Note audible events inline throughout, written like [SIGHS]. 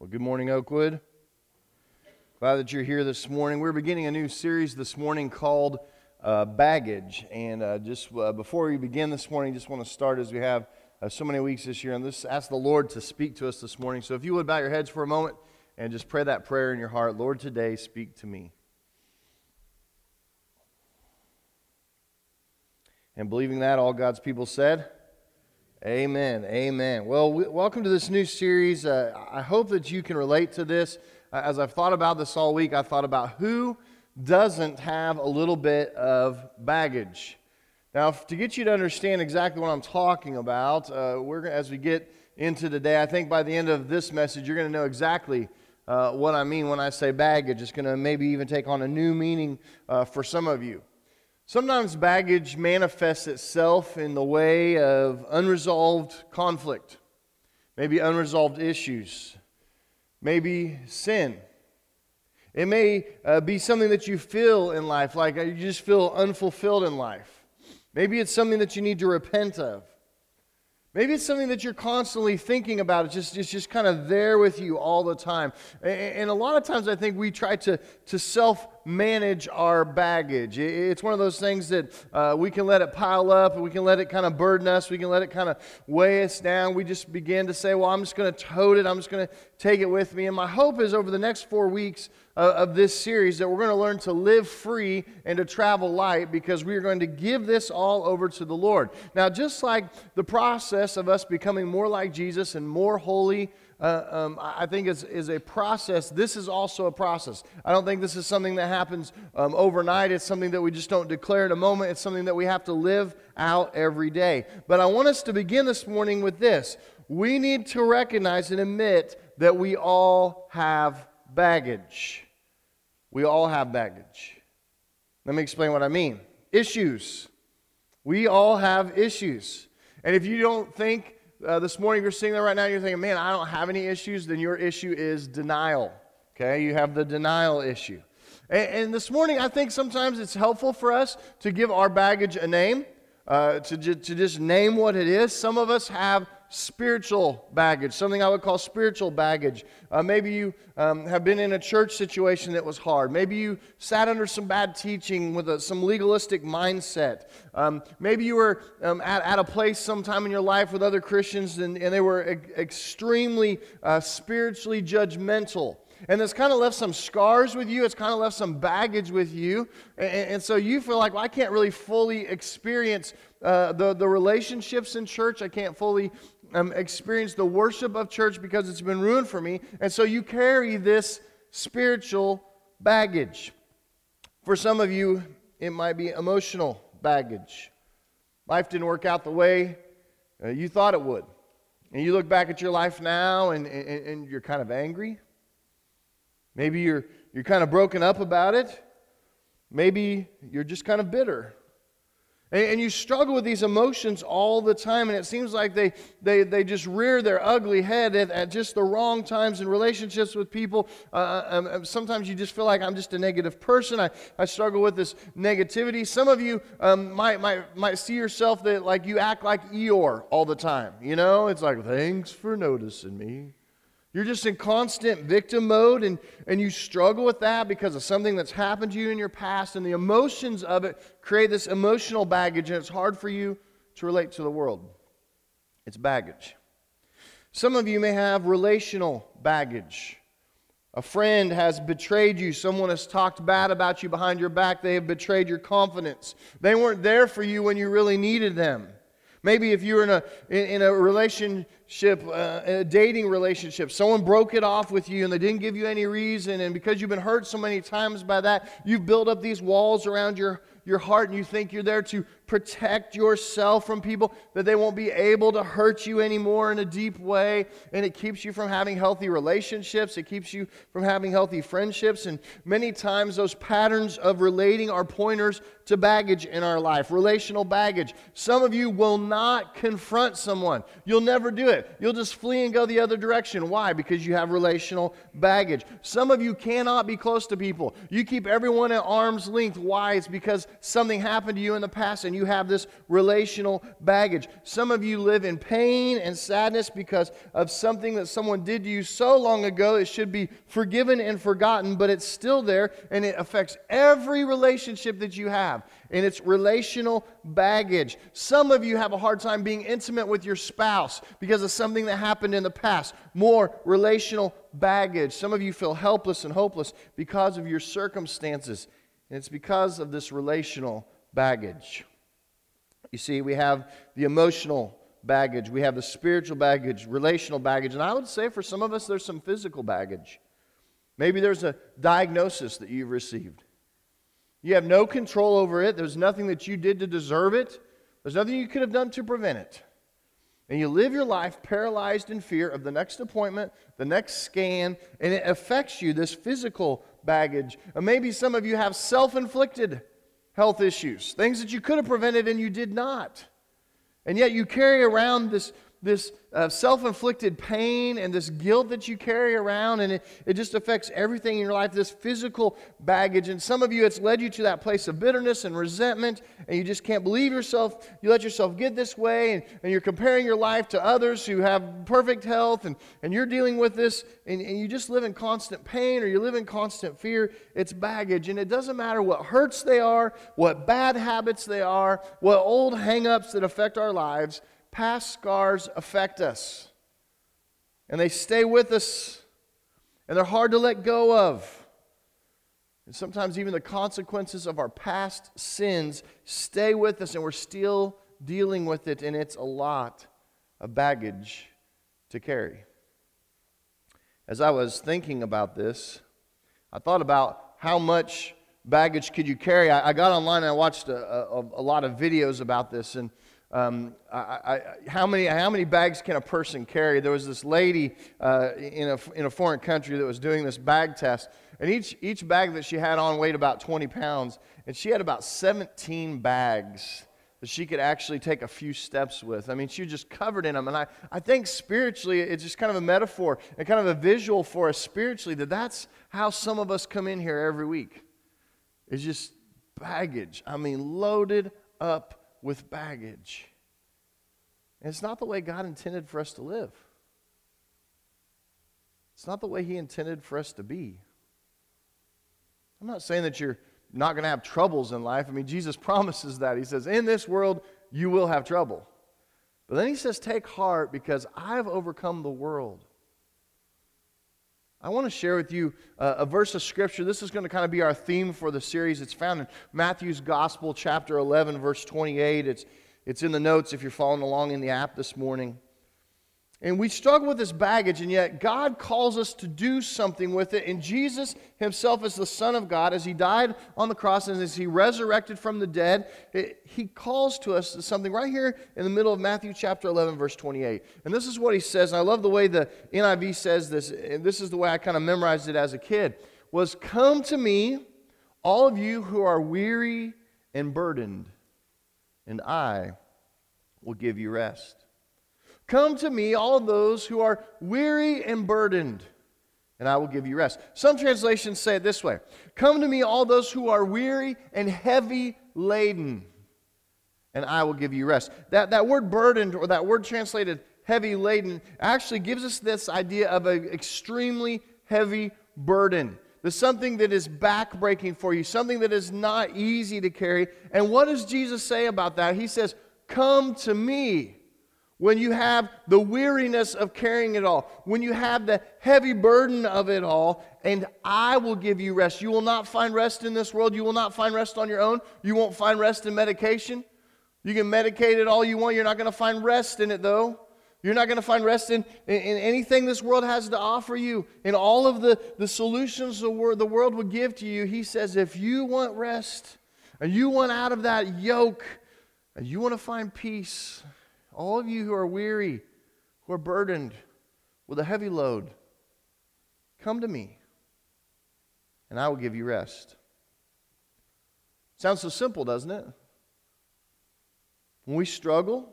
Well, good morning, Oakwood. Glad that you're here this morning. We're beginning a new series this morning called uh, Baggage. And uh, just uh, before we begin this morning, just want to start as we have uh, so many weeks this year and just ask the Lord to speak to us this morning. So if you would bow your heads for a moment and just pray that prayer in your heart Lord, today speak to me. And believing that, all God's people said, Amen. Amen. Well, we, welcome to this new series. Uh, I hope that you can relate to this. Uh, as I've thought about this all week, I thought about who doesn't have a little bit of baggage. Now, to get you to understand exactly what I'm talking about, uh, we're as we get into today, I think by the end of this message, you're going to know exactly uh, what I mean when I say baggage. It's going to maybe even take on a new meaning uh, for some of you. Sometimes baggage manifests itself in the way of unresolved conflict, maybe unresolved issues, maybe sin. It may uh, be something that you feel in life, like uh, you just feel unfulfilled in life. Maybe it's something that you need to repent of. Maybe it's something that you're constantly thinking about. It's just, it's just kind of there with you all the time. And a lot of times I think we try to, to self manage our baggage. It's one of those things that uh, we can let it pile up, we can let it kind of burden us, we can let it kind of weigh us down. We just begin to say, well, I'm just going to tote it, I'm just going to take it with me. And my hope is over the next four weeks of, this series that we're going to learn to live free and to travel light because we are going to give this all over to the Lord. Now, just like the process of us becoming more like Jesus and more holy uh, um, I think is, is a process. This is also a process. I don't think this is something that happens um, overnight. It's something that we just don't declare in a moment. It's something that we have to live out every day. But I want us to begin this morning with this. We need to recognize and admit that we all have baggage. We all have baggage. Let me explain what I mean. Issues. We all have issues. And if you don't think uh, this morning you're sitting there right now you're thinking, man, I don't have any issues, then your issue is denial. Okay? You have the denial issue. And, and this morning, I think sometimes it's helpful for us to give our baggage a name, uh, to, ju- to just name what it is. Some of us have spiritual baggage, something I would call spiritual baggage. Uh, maybe you um, have been in a church situation that was hard. Maybe you sat under some bad teaching with a, some legalistic mindset. Um, maybe you were um, at, at, a place sometime in your life with other Christians and, and they were e- extremely uh, spiritually judgmental. And it's kind of left some scars with you. It's kind of left some baggage with you. And, and so you feel like, well, I can't really fully experience uh, the, the relationships in church. I can't fully um, experience the worship of church because it's been ruined for me. And so you carry this spiritual baggage. For some of you, it might be emotional baggage. Life didn't work out the way uh, you thought it would. And you look back at your life now and, and, and you're kind of angry. Maybe you're, you're kind of broken up about it. Maybe you're just kind of bitter. And, you struggle with these emotions all the time, and it seems like they, they, they just rear their ugly head at, at just the wrong times in relationships with people. Uh, uh um, um, sometimes you just feel like I'm just a negative person. I, I struggle with this negativity. Some of you um, might, might, might see yourself that like you act like Eeyore all the time. You know, it's like, thanks for noticing me. You're just in constant victim mode and, and you struggle with that because of something that's happened to you in your past, and the emotions of it create this emotional baggage, and it's hard for you to relate to the world. It's baggage. Some of you may have relational baggage. A friend has betrayed you. Someone has talked bad about you behind your back. They have betrayed your confidence. They weren't there for you when you really needed them. Maybe if you're in a, in, a relationship, uh, a dating relationship, someone broke it off with you and they didn't give you any reason, and because you've been hurt so many times by that, you've built up these walls around your, your heart and you think you're there to protect yourself from people, that they won't be able to hurt you anymore in a deep way. And it keeps you from having healthy relationships, it keeps you from having healthy friendships. And many times, those patterns of relating are pointers to baggage in our life, relational baggage. Some of you will not confront someone, you'll never do it. You'll just flee and go the other direction. Why? Because you have relational baggage. Some of you cannot be close to people. You keep everyone at arm's length. Why? It's because something happened to you in the past and you have this relational baggage. Some of you live in pain and sadness because of something that someone did to you so long ago. It should be forgiven and forgotten, but it's still there and it affects every relationship that you have and it's relational baggage. Some of you have a hard time being intimate with your spouse because of something that happened in the past. More relational baggage. Some of you feel helpless and hopeless because of your circumstances, and it's because of this relational baggage. You see, we have the emotional baggage, we have the spiritual baggage, relational baggage, and I would say for some of us, there's some physical baggage. Maybe there's a diagnosis that you've received. You have no control over it. There's nothing that you did to deserve it. There's nothing you could have done to prevent it. And you live your life paralyzed in fear of the next appointment, the next scan, and it affects you, this physical baggage. Or maybe some of you have self inflicted health issues, things that you could have prevented and you did not. And yet you carry around this this uh, self inflicted pain and this guilt that you carry around, and it, it just affects everything in your life, this physical baggage. And some of you, it's led you to that place of bitterness and resentment, and you just can't believe yourself. You let yourself get this way, and, and you're comparing your life to others who have perfect health, and, and you're dealing with this, and, and you just live in constant pain or you live in constant fear. It's baggage, and it doesn't matter what hurts they are, what bad habits they are, what old hang ups that affect our lives past scars affect us. And they stay with us, and they're hard to let go of. And sometimes even the consequences of our past sins stay with us, and we're still dealing with it, and it's a lot of baggage to carry. As I was thinking about this, I thought about how much baggage could you carry. I, I got online and I watched a, a, a lot of videos about this, and um, I, I, how, many, how many bags can a person carry? There was this lady uh, in, a, in a foreign country that was doing this bag test, and each, each bag that she had on weighed about 20 pounds, and she had about 17 bags that she could actually take a few steps with. I mean, she was just covered in them. And I, I think spiritually, it's just kind of a metaphor and kind of a visual for us spiritually that that's how some of us come in here every week. It's just baggage. I mean, loaded up with baggage. And it's not the way God intended for us to live. It's not the way He intended for us to be. I'm not saying that you're not going to have troubles in life. I mean, Jesus [LAUGHS] promises that. He says, In this world, you will have trouble. But then He says, Take heart because I've overcome the world. I want to share with you uh, a verse of Scripture. This is going to kind of be our theme for the series. It's found in Matthew's Gospel, chapter 11, verse 28. It's, it's in the notes if you're following along in the app this morning. And we struggle with this baggage, and yet God calls us to do something with it. And Jesus himself, as the Son of God, as he died on the cross and as he resurrected from the dead, it, he calls to us something right here in the middle of Matthew chapter 11, verse 28. And this is what he says. And I love the way the NIV says this, and this is the way I kind of memorized it as a kid, was come to me, all of you who are weary and burdened, and I will give you rest. Come to me, all those who are weary and burdened, and I will give you rest. Some translations say it this way Come to me, all those who are weary and heavy laden, and I will give you rest. That, that word burdened, or that word translated heavy laden, actually gives us this idea of an extremely heavy burden. There's something that is backbreaking for you, something that is not easy to carry. And what does Jesus say about that? He says, Come to me when you have the weariness of carrying it all, when you have the heavy burden of it all, and I will give you rest. You will not find rest in this world. You will not find rest on your own. You won't find rest in medication. You can medicate it all you want. You're not going to find rest in it, though. You're not going to find rest in, in, in, anything this world has to offer you. In all of the, the solutions the world, the world would give to you, he says, if you want rest and you want out of that yoke and you want to find peace, all of you who are weary, who are burdened with a heavy load, come to me, and I will give you rest. Sounds so simple, doesn't it? When we struggle,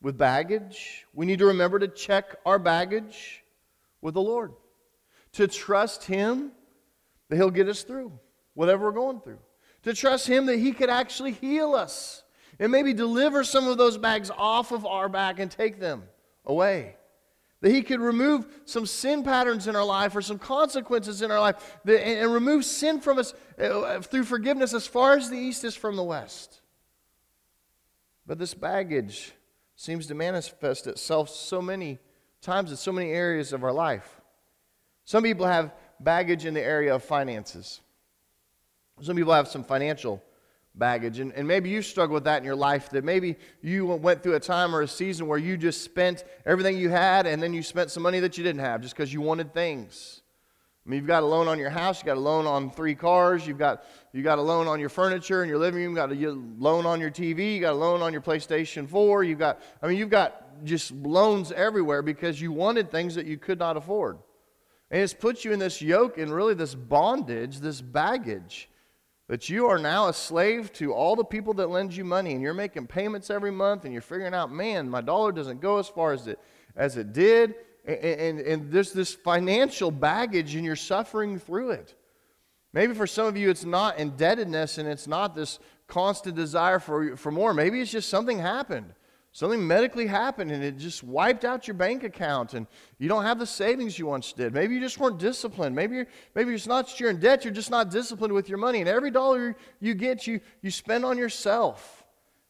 with baggage, we need to remember to check our baggage with the Lord, to trust Him that He'll get us through whatever we're going through, to trust Him that He could actually heal us and maybe deliver some of those bags off of our back and take them away. That He could remove some sin patterns in our life or some consequences in our life and remove sin from us uh, through forgiveness as far as the east is from the west. But this baggage seems to manifest itself so many times in so many areas of our life. Some people have baggage in the area of finances. Some people have some financial baggage. And, and maybe you struggle with that in your life, that maybe you went through a time or a season where you just spent everything you had and then you spent some money that you didn't have just because you wanted things. I mean, you've got a loan on your house, you've got a loan on three cars, you've got, you got a loan on your furniture in your living room, you've got a loan on your TV, you got a loan on your PlayStation 4, you've got, I mean, you've got just loans everywhere because you wanted things that you could not afford. And it's put you in this yoke and really this bondage, this baggage, that you are now a slave to all the people that lend you money and you're making payments every month and you're figuring out, man, my dollar doesn't go as far as it, as it did and, and, and there's this financial baggage and you're suffering through it. Maybe for some of you, it's not indebtedness and it's not this constant desire for, for more. Maybe it's just something happened. Something medically happened and it just wiped out your bank account and you don't have the savings you once did. Maybe you just weren't disciplined. Maybe, you're, maybe it's not that you're in debt, you're just not disciplined with your money. And every dollar you get, you, you spend on yourself.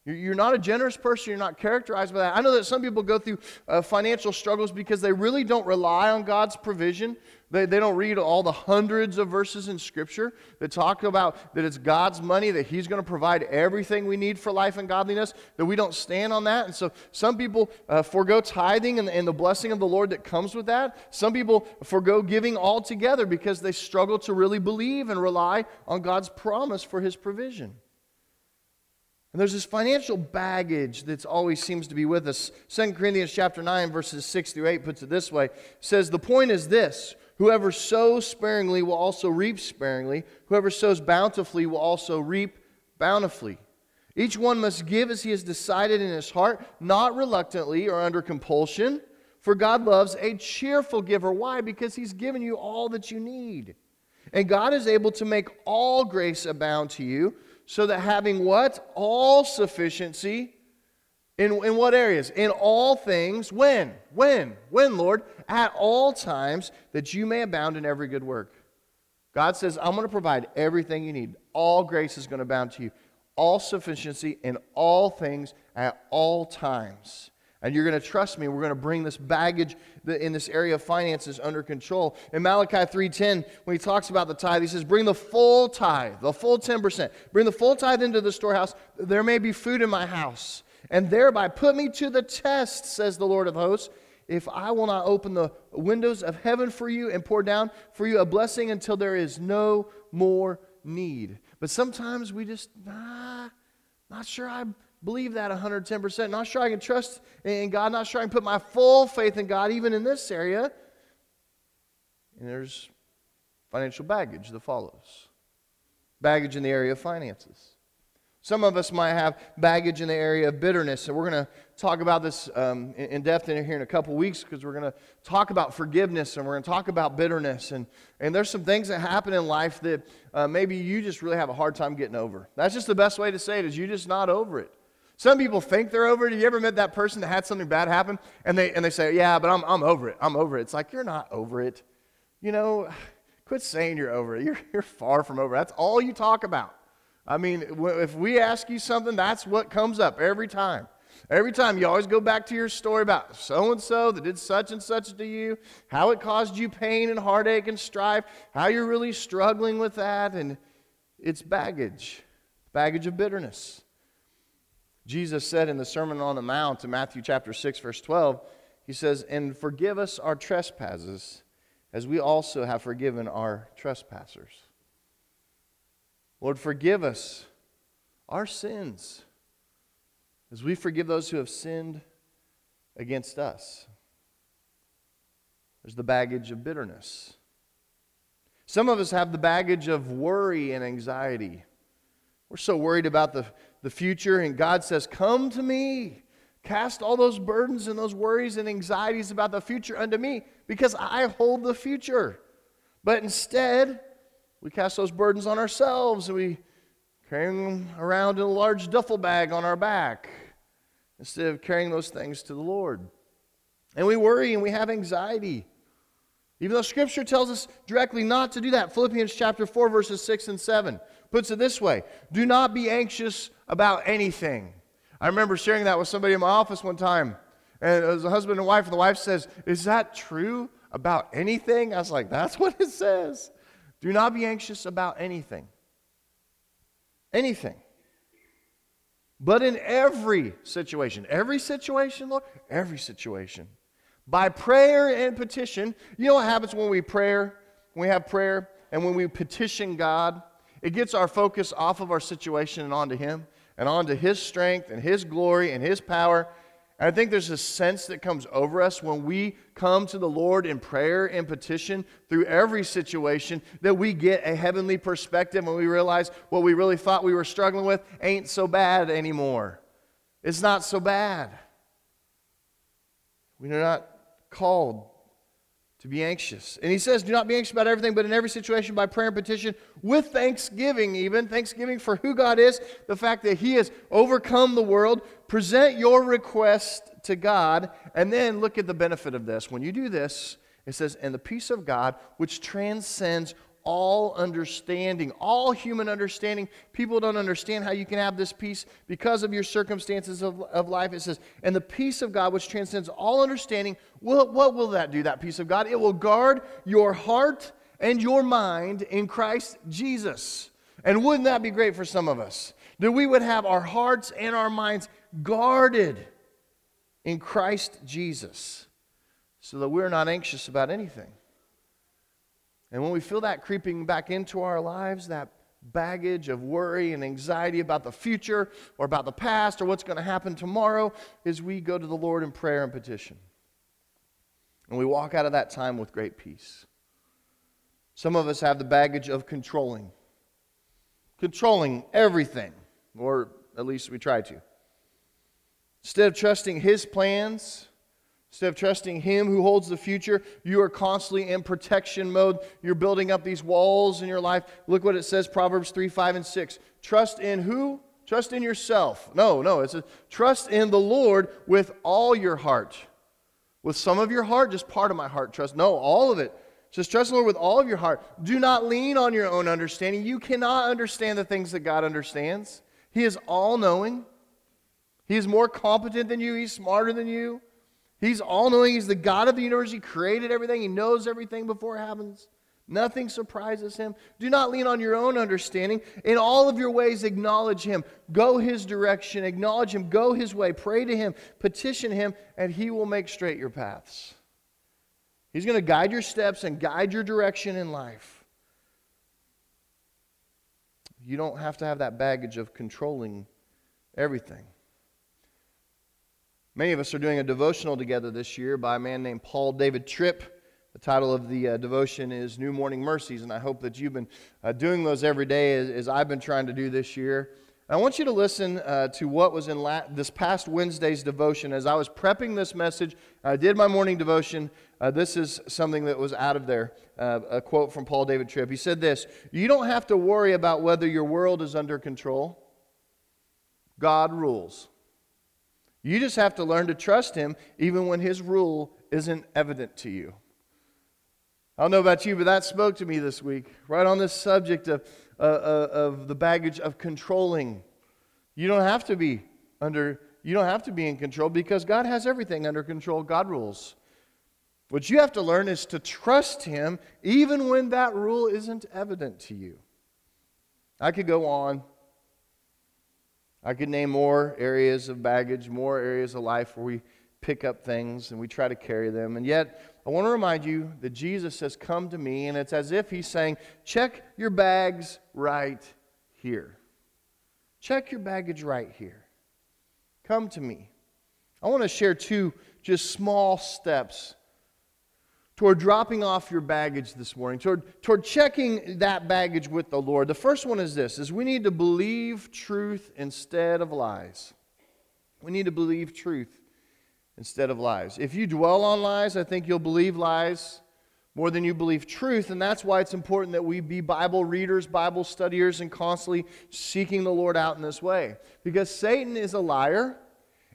You're not a generous person. You're not characterized by that. I know that some people go through uh, financial struggles because they really don't rely on God's provision. They, they don't read all the hundreds of verses in Scripture that talk about that it's God's money, that He's going to provide everything we need for life and godliness, that we don't stand on that. And so some people uh, forego tithing and, and the blessing of the Lord that comes with that. Some people forego giving altogether because they struggle to really believe and rely on God's promise for His provision. And there's this financial baggage that always seems to be with us. 2 Corinthians chapter 9, verses 6 through 8 puts it this way. Says, The point is this whoever sows sparingly will also reap sparingly. Whoever sows bountifully will also reap bountifully. Each one must give as he has decided in his heart, not reluctantly or under compulsion. For God loves a cheerful giver. Why? Because he's given you all that you need. And God is able to make all grace abound to you so that having what? All sufficiency. In, in what areas? In all things. When? When? When, Lord? At all times, that you may abound in every good work. God says, I'm going to provide everything you need. All grace is going to abound to you. All sufficiency in all things at all times and you're going to trust me. We're going to bring this baggage in this area of finances under control. In Malachi 3:10, when he talks about the tithe, he says, "Bring the full tithe, the full 10%. Bring the full tithe into the storehouse. There may be food in my house, and thereby put me to the test," says the Lord of hosts. If I will not open the windows of heaven for you and pour down for you a blessing until there is no more need. But sometimes we just, nah, not sure I'm believe that 110%. Not sure I can trust in God. Not sure I can put my full faith in God, even in this area. And there's financial baggage that follows baggage in the area of finances. Some of us might have baggage in the area of bitterness, and we're going to talk about this um, in depth in here in a couple weeks because we're going to talk about forgiveness and we're going to talk about bitterness. And, and there's some things that happen in life that uh, maybe you just really have a hard time getting over. That's just the best way to say it is you're just not over it. Some people think they're over it. Have you ever met that person that had something bad happen and they, and they say, Yeah, but I'm, I'm over it. I'm over it. It's like, You're not over it. You know, [SIGHS] quit saying you're over it. You're, you're far from over it. That's all you talk about. I mean, if we ask you something, that's what comes up every time. Every time you always go back to your story about so and so that did such and such to you, how it caused you pain and heartache and strife, how you're really struggling with that, and it's baggage, baggage of bitterness. Jesus said in the Sermon on the Mount in Matthew chapter 6, verse 12, he says, And forgive us our trespasses as we also have forgiven our trespassers. Lord, forgive us our sins as we forgive those who have sinned against us. There's the baggage of bitterness. Some of us have the baggage of worry and anxiety. We're so worried about the the future, and God says, Come to me. Cast all those burdens and those worries and anxieties about the future unto me because I hold the future. But instead, we cast those burdens on ourselves and we carry them around in a large duffel bag on our back instead of carrying those things to the Lord. And we worry and we have anxiety. Even though Scripture tells us directly not to do that. Philippians chapter 4, verses 6 and 7 puts it this way Do not be anxious about anything. I remember sharing that with somebody in my office one time. And it was a husband and wife, and the wife says, Is that true about anything? I was like, That's what it says. Do not be anxious about anything. Anything. But in every situation, every situation, Lord, every situation, by prayer and petition, you know what happens when we pray, when we have prayer, and when we petition God? It gets our focus off of our situation and onto Him and onto His strength and His glory and His power. And I think there's a sense that comes over us when we come to the Lord in prayer and petition through every situation that we get a heavenly perspective and we realize what we really thought we were struggling with ain't so bad anymore. It's not so bad. We are not called to be anxious. And he says, Do not be anxious about everything, but in every situation by prayer and petition, with thanksgiving, even thanksgiving for who God is, the fact that he has overcome the world. Present your request to God, and then look at the benefit of this. When you do this, it says, And the peace of God, which transcends all understanding, all human understanding. People don't understand how you can have this peace because of your circumstances of, of life. It says, and the peace of God, which transcends all understanding, will, what will that do, that peace of God? It will guard your heart and your mind in Christ Jesus. And wouldn't that be great for some of us? That we would have our hearts and our minds guarded in Christ Jesus so that we're not anxious about anything. And when we feel that creeping back into our lives, that baggage of worry and anxiety about the future or about the past or what's going to happen tomorrow, is we go to the Lord in prayer and petition. And we walk out of that time with great peace. Some of us have the baggage of controlling, controlling everything, or at least we try to. Instead of trusting His plans, Instead of trusting Him who holds the future, you are constantly in protection mode. You're building up these walls in your life. Look what it says Proverbs 3, 5, and 6. Trust in who? Trust in yourself. No, no. It says trust in the Lord with all your heart. With some of your heart, just part of my heart, trust. No, all of it. Says trust the Lord with all of your heart. Do not lean on your own understanding. You cannot understand the things that God understands. He is all knowing, He is more competent than you, He's smarter than you. He's all knowing. He's the God of the universe. He created everything. He knows everything before it happens. Nothing surprises him. Do not lean on your own understanding. In all of your ways, acknowledge him. Go his direction. Acknowledge him. Go his way. Pray to him. Petition him, and he will make straight your paths. He's going to guide your steps and guide your direction in life. You don't have to have that baggage of controlling everything. Many of us are doing a devotional together this year by a man named Paul David Tripp. The title of the uh, devotion is New Morning Mercies, and I hope that you've been uh, doing those every day as, as, I've been trying to do this year. I want you to listen uh, to what was in la- this past Wednesday's devotion. As I was prepping this message, I did my morning devotion. Uh, this is something that was out of there uh, a quote from Paul David Tripp. He said this You don't have to worry about whether your world is under control, God rules. You just have to learn to trust Him even when His rule isn't evident to you. I don't know about you, but that spoke to me this week, right on this subject of, uh, uh, of the baggage of controlling. You don't have to be under, you don't have to be in control because God has everything under control. God rules. What you have to learn is to trust Him even when that rule isn't evident to you. I could go on I could name more areas of baggage, more areas of life where we pick up things and we try to carry them. And yet, I want to remind you that Jesus says, Come to me. And it's as if he's saying, Check your bags right here. Check your baggage right here. Come to me. I want to share two just small steps toward dropping off your baggage this morning, toward, toward checking that baggage with the Lord. The first one is this is we need to believe truth instead of lies. We need to believe truth instead of lies. If you dwell on lies, I think you'll believe lies more than you believe truth. And that's why it's important that we be Bible readers, Bible studiers, and constantly seeking the Lord out in this way. Because Satan is a liar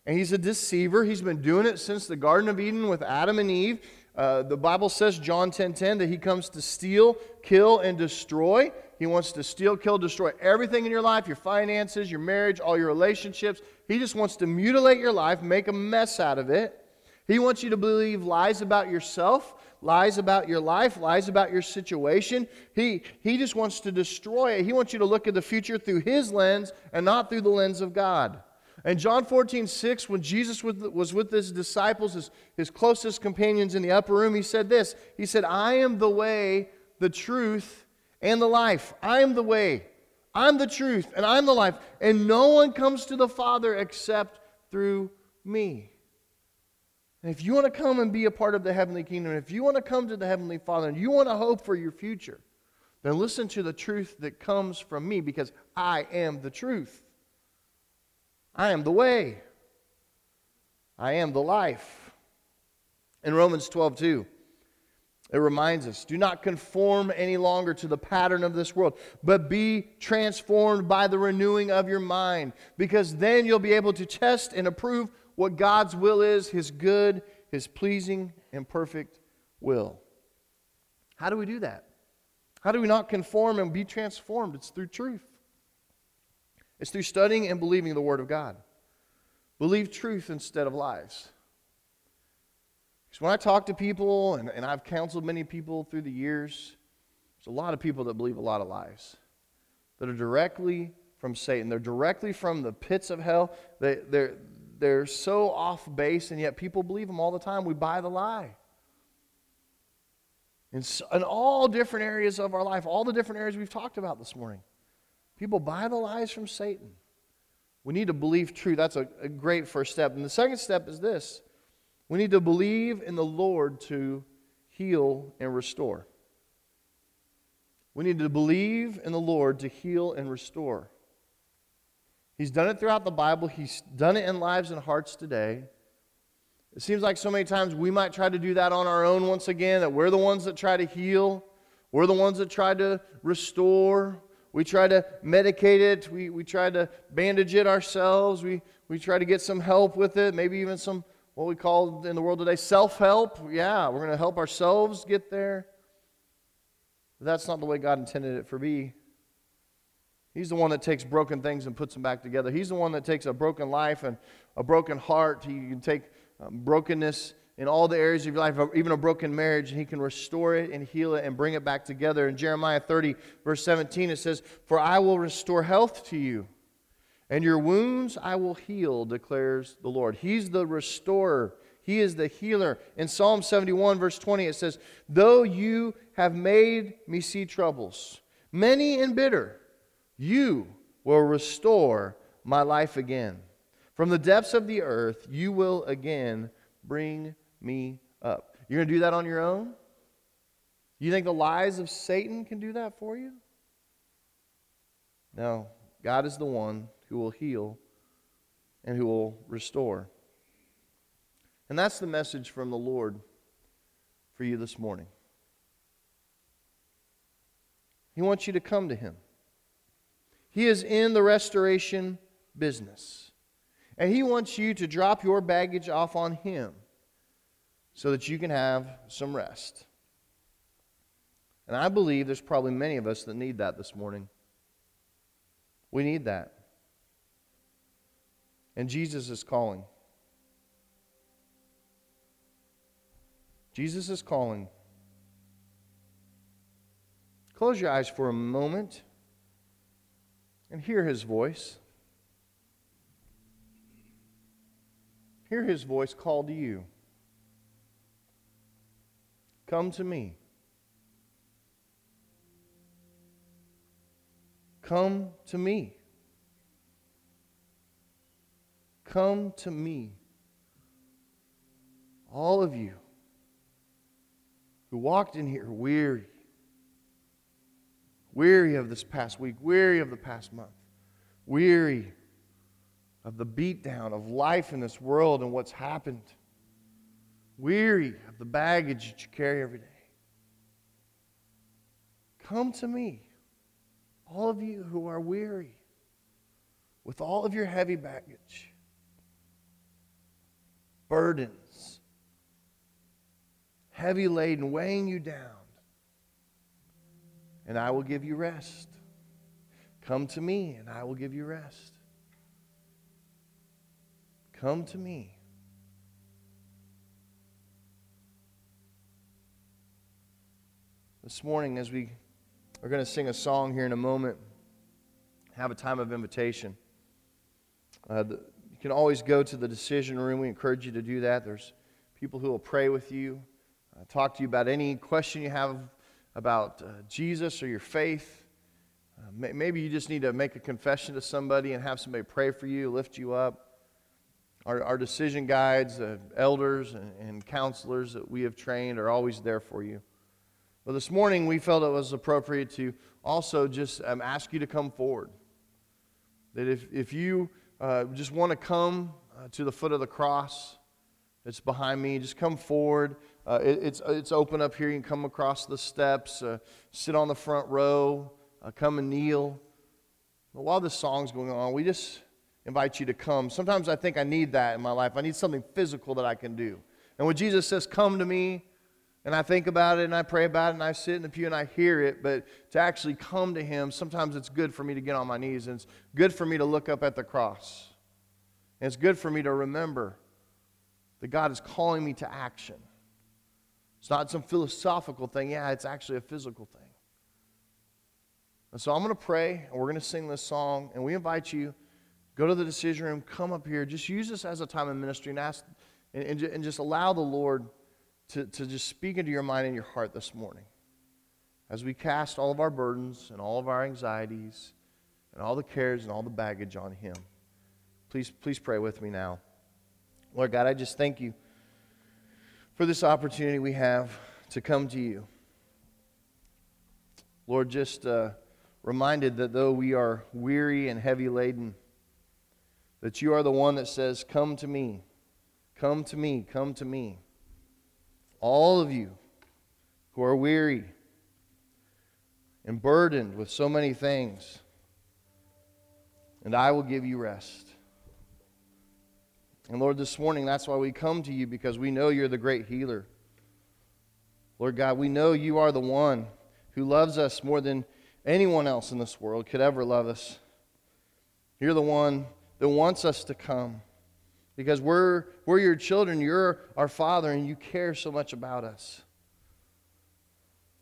and he's a deceiver. He's been doing it since the Garden of Eden with Adam and Eve. Uh, the Bible says, John 10:10, 10, 10, that he comes to steal, kill, and destroy. He wants to steal, kill, destroy everything in your life, your finances, your marriage, all your relationships. He just wants to mutilate your life, make a mess out of it. He wants you to believe lies about yourself, lies about your life, lies about your situation. He, he just wants to destroy it. He wants you to look at the future through his lens and not through the lens of God. And John 14, 6, when Jesus was with his disciples, his, his closest companions in the upper room, he said this He said, I am the way, the truth, and the life. I am the way, I'm the truth, and I'm the life. And no one comes to the Father except through me. And if you want to come and be a part of the heavenly kingdom, if you want to come to the heavenly Father, and you want to hope for your future, then listen to the truth that comes from me because I am the truth. I am the way. I am the life. In Romans 12, 2, it reminds us do not conform any longer to the pattern of this world, but be transformed by the renewing of your mind, because then you'll be able to test and approve what God's will is, his good, his pleasing, and perfect will. How do we do that? How do we not conform and be transformed? It's through truth. It's through studying and believing the Word of God. Believe truth instead of lies. Because when I talk to people, and, and I've counseled many people through the years, there's a lot of people that believe a lot of lies that are directly from Satan. They're directly from the pits of hell. They, they're, they're so off base, and yet people believe them all the time. We buy the lie. In, in all different areas of our life, all the different areas we've talked about this morning. People buy the lies from Satan. We need to believe truth. That's a, a great first step. And the second step is this we need to believe in the Lord to heal and restore. We need to believe in the Lord to heal and restore. He's done it throughout the Bible, He's done it in lives and hearts today. It seems like so many times we might try to do that on our own once again, that we're the ones that try to heal, we're the ones that try to restore, we try to medicate it. We, we try to bandage it ourselves. We, we try to get some help with it, maybe even some, what we call in the world today, self help. Yeah, we're going to help ourselves get there. But that's not the way God intended it for me. He's the one that takes broken things and puts them back together. He's the one that takes a broken life and a broken heart. He can take um, brokenness in all the areas of your life, even a broken marriage, and He can restore it and heal it and bring it back together. In Jeremiah 30, verse 17, it says, For I will restore health to you, and your wounds I will heal, declares the Lord. He's the restorer, He is the healer. In Psalm 71, verse 20, it says, Though you have made me see troubles, many and bitter, you will restore my life again. From the depths of the earth, you will again bring me up. You're going to do that on your own? You think the lies of Satan can do that for you? No. God is the one who will heal and who will restore. And that's the message from the Lord for you this morning. He wants you to come to Him. He is in the restoration business. And He wants you to drop your baggage off on Him so that you can have some rest. And I believe there's probably many of us that need that this morning. We need that. And Jesus is calling. Jesus is calling. Close your eyes for a moment and hear his voice. Hear his voice call to you. Come to me. Come to me. Come to me. All of you who walked in here weary, weary of this past week, weary of the past month, weary of the beatdown of life in this world and what's happened weary of the baggage that you carry every day. Come to me, all of you who are weary with all of your heavy baggage, burdens, heavy laden, weighing you down, and I will give you rest. Come to me, and I will give you rest. Come to me. This morning, as we are going to sing a song here in a moment, have a time of invitation. Uh, the, you can always go to the decision room. We encourage you to do that. There's people who will pray with you, uh, talk to you about any question you have about uh, Jesus or your faith. Uh, may, maybe you just need to make a confession to somebody and have somebody pray for you, lift you up. Our, our decision guides, uh, elders, and, and counselors that we have trained are always there for you. But this morning, we felt it was appropriate to also just um, ask you to come forward. That if, if you uh, just want to come uh, to the foot of the cross that's behind me, just come forward. Uh, it, it's, it's open up here. You can come across the steps, uh, sit on the front row, uh, come and kneel. But while this song's going on, we just invite you to come. Sometimes I think I need that in my life. I need something physical that I can do. And when Jesus says, Come to me, and I think about it and I pray about it and I sit in the pew and I hear it, but to actually come to Him, sometimes it's good for me to get on my knees and it's good for me to look up at the cross. And it's good for me to remember that God is calling me to action. It's not some philosophical thing, yeah, it's actually a physical thing. And so I'm going to pray and we're going to sing this song and we invite you go to the decision room, come up here, just use this as a time of ministry and ask and, and, and just allow the Lord to, to just speak into your mind and your heart this morning as we cast all of our burdens and all of our anxieties and all the cares and all the baggage on Him. Please, please pray with me now. Lord God, I just thank you for this opportunity we have to come to you. Lord, just uh, reminded that though we are weary and heavy laden, that you are the one that says, Come to me, come to me, come to me all of you who are weary and burdened with so many things, and I will give you rest. And Lord, this morning, that's why we come to you because we know you're the great healer. Lord God, we know you are the one who loves us more than anyone else in this world could ever love us. You're the one that wants us to come because we're, we're your children, you're our Father, and you care so much about us.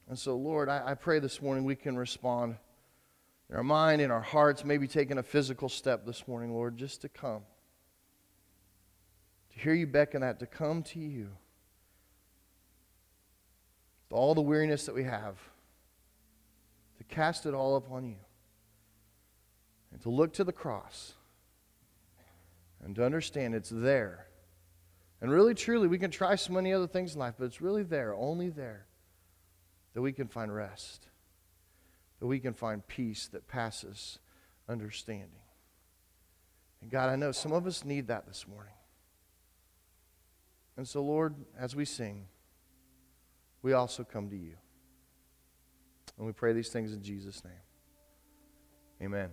And so, Lord, I, I pray this morning we can respond in our mind, in our hearts, maybe taking a physical step this morning, Lord, just to come. To hear you beckon that, to come to you. With all the weariness that we have, to cast it all upon you. And to look to the cross and to understand it's there. And really, truly, we can try so many other things in life, but it's really there, only there, that we can find rest, that we can find peace that passes understanding. And God, I know some of us need that this morning. And so, Lord, as we sing, we also come to you. And we pray these things in Jesus' name. Amen.